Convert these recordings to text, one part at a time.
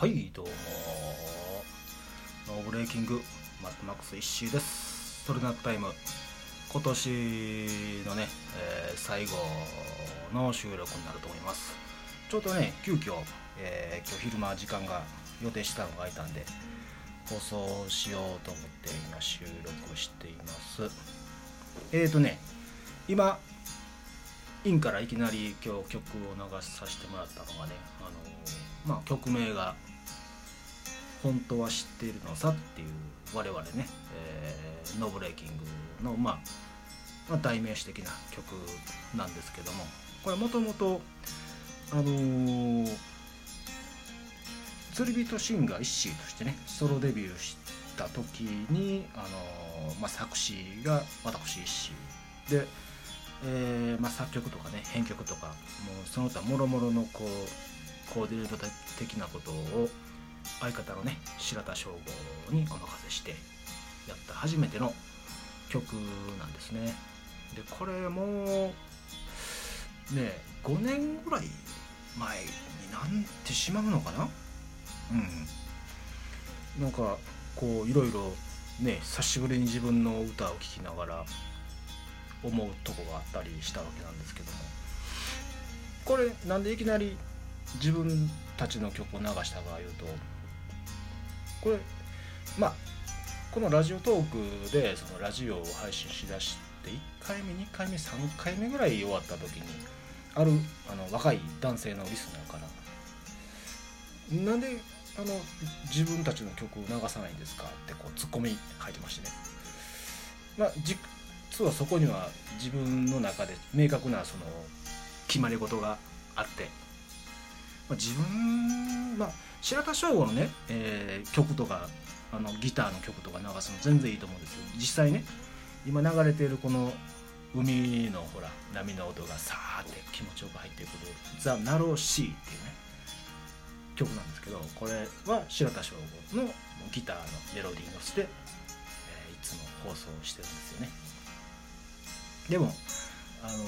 はいどうもノーブレーキングマットマックス一周です。トルナットタイム。今年のね、えー最後の収録になると思います。ちょっとね急遽、えー今日昼間時間が予定したのが空いたんで放送しようと思って今収録しています。えーとね今インからいきなり今日曲を流させてもらったのがねあのまあ曲名が「本当は知っているのさ」っていう我々ね、えーノーブレーキングの、まあ、まあ代名詞的な曲なんですけどもこれもともとあのー釣り人シンガー一シーとしてねソロデビューした時に、あのーまあ、作詞が私一シーで、えーまあ、作曲とかね編曲とかもうその他もろもろのこうコーディネート的なことを相方のね白田翔吾にお任せしてやった初めての曲なんですね。でこれもね5年ぐらい前になんてしまうのかな？うん。なんかこういろいろね久しぶりに自分の歌を聴きながら思うとこがあったりしたわけなんですけども。これなんでいきなり自分たちの曲を流したかいうとこれまあこのラジオトークでそのラジオを配信しだして1回目2回目3回目ぐらい終わった時にあるあの若い男性のリスナーから「なんであの自分たちの曲を流さないんですか?」ってこうツッコミ書いてましてねまあ実はそこには自分の中で明確なその決まり事があって、まあ、自分、まあ、白田翔吾のね、えー曲とかあのギターの曲とか流すの全然いいと思うんですよ。実際ね今流れているこの海のほら波の音がさーって気持ちよく入ってくる「ザ・ナローシー」っていうね曲なんですけどこれは白田翔吾のギターのメロディーに乗せて、えーいつも放送してるんですよね。でもあのー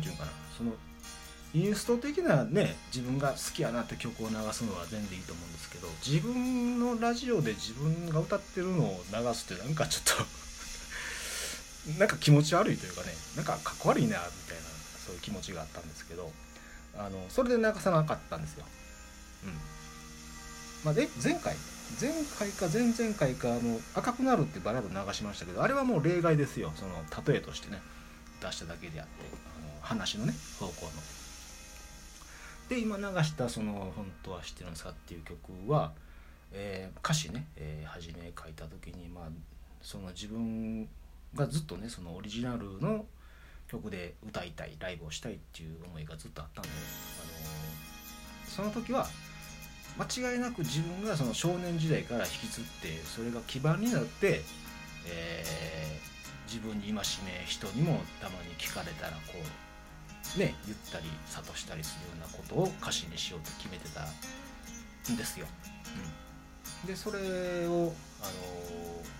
ていうのかなそのインスト的なね自分が好きやなって曲を流すのは全然いいと思うんですけど自分のラジオで自分が歌ってるのを流すってなんかちょっと なんか気持ち悪いというかねなんかかっこ悪いなみたいなそういう気持ちがあったんですけどあのそれで流さなかったんですよ。うんまあ、で前回前回か前々回かあの「赤くなる」ってバラード流しましたけどあれはもう例外ですよその例えとしてね出しただけであってあの話のね方向の。で今流したその「本当は知ってるんですか?」っていう曲は、えー歌詞ね、えー初め書いた時にまあその自分がずっとねそのオリジナルの曲で歌いたいライブをしたいっていう思いがずっとあったんで、あのーその時は間違いなく自分がその少年時代から引き継ってそれが基盤になって、えー自分に戒め人にもたまに聞かれたらこうね言ったり諭したりするようなことを歌詞にしようと決めてたんですよ。うん、でそれを、あのー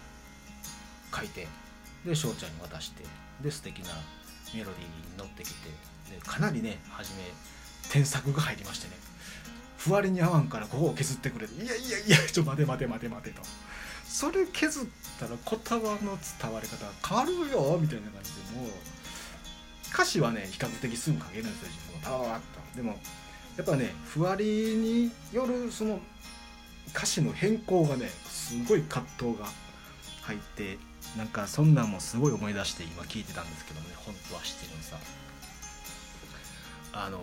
書いてで翔ちゃんに渡してで素敵なメロディーに乗ってきてでかなりね初め添削が入りましてね。ふわりに合わんからここを削ってくれ。いやいやいやちょ待て待て待て待てと。それ削ったら言葉の伝わり方変わるよみたいな感じでもう歌詞はね比較的すぐ書けるんですよ自分は。パワーっとでもやっぱねふわりによるその歌詞の変更がねすごい葛藤が入ってなんかそんなんもすごい思い出して今聞いてたんですけどもね本当は知ってるのさあの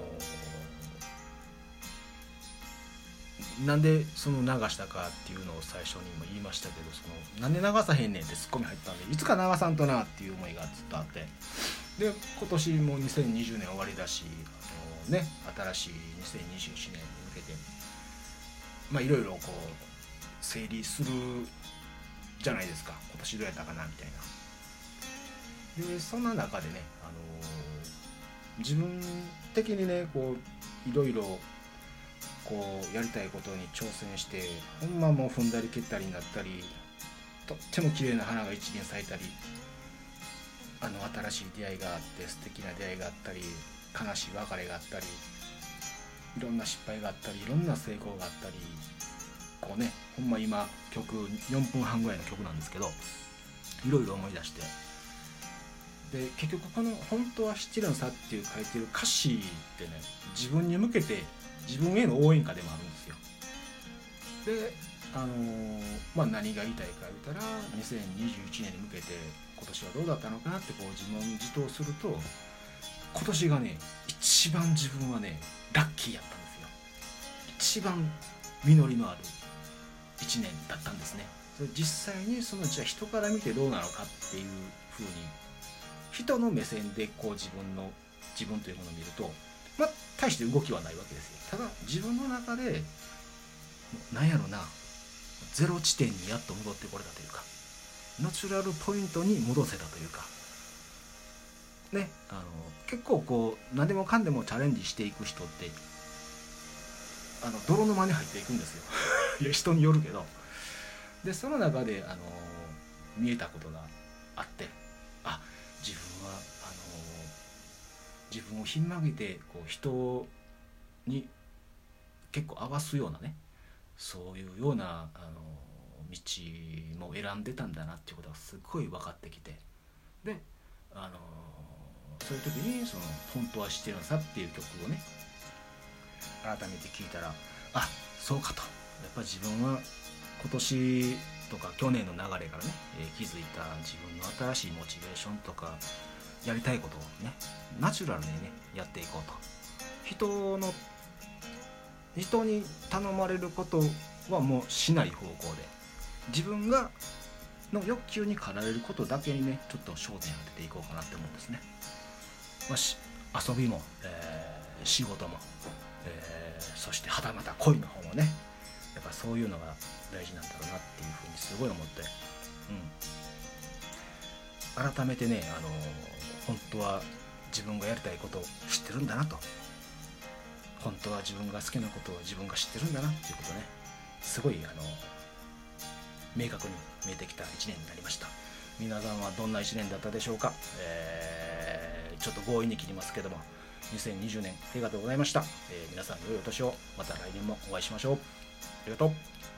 なんでその流したかっていうのを最初にも言いましたけどそのなんで流さへんねんってツッコミ入ったんでいつか流さんとなっていう思いがずっとあってで今年も2020年終わりだしあのね新しい2021年に向けてまあいろいろこう整理するじゃないですか。今年どうやったかなみたいな。でそんな中でね、あの自分的にねこういろいろこうやりたいことに挑戦してほんまもう踏んだり蹴ったりになったりとっても綺麗な花が一輪咲いたりあの新しい出会いがあって素敵な出会いがあったり悲しい別れがあったりいろんな失敗があったりいろんな成功があったりこうねほんま今曲4分半ぐらいの曲なんですけどいろいろ思い出して。で結局この「本当は知ってるのさ」っていう書いてる歌詞ってね自分に向けて自分への応援歌でもあるんですよ。であのー、まあ何が言いたいか言ったら2021年に向けて今年はどうだったのかなってこう自問自答すると今年がね一番自分はねラッキーやったんですよ。一番実りのある1年だったんですね。それ実際にそのじゃあ人から見てどうなのかっていうふうに人の目線でこう自分の自分というものを見るとまあ大して動きはないわけですよ。ただ自分の中でなんやろなゼロ地点にやっと戻ってこれたというかナチュラルポイントに戻せたというか。ねあの結構こう何でもかんでもチャレンジしていく人ってあの泥沼に入っていくんですよ。いや人によるけど。でその中であの見えたことがあってあ自分はあの自分をひん曲げてこう人に結構合わすようなねそういうようなあの道も選んでたんだなっていうことがすごい分かってきて。であのそういう時にその「本当は知ってるのさ」っていう曲をね改めて聞いたらあそうかと。やっぱ自分は今年とか去年の流れからね、えー、気づいた自分の新しいモチベーションとかやりたいことをねナチュラルにねやっていこうと。人の人に頼まれることはもうしない方向で自分がの欲求に駆られることだけにねちょっと焦点を当てていこうかなって思うんですね、まあ、遊びも、えー、仕事も、えー、そしてはたまた恋の方もねやっぱそういうのが大事なんだろうなっていうふうにすごい思って、うん、改めてねあの本当は自分がやりたいことを知ってるんだなと。本当は自分が好きなことを自分が知ってるんだなっていうことねすごいあの明確に見えてきた1年になりました。皆さんはどんな1年だったでしょうか、えー、ちょっと強引に切りますけども2020年ありがとうございました、えー、皆さん良いお年をまた来年もお会いしましょう。ありがとう。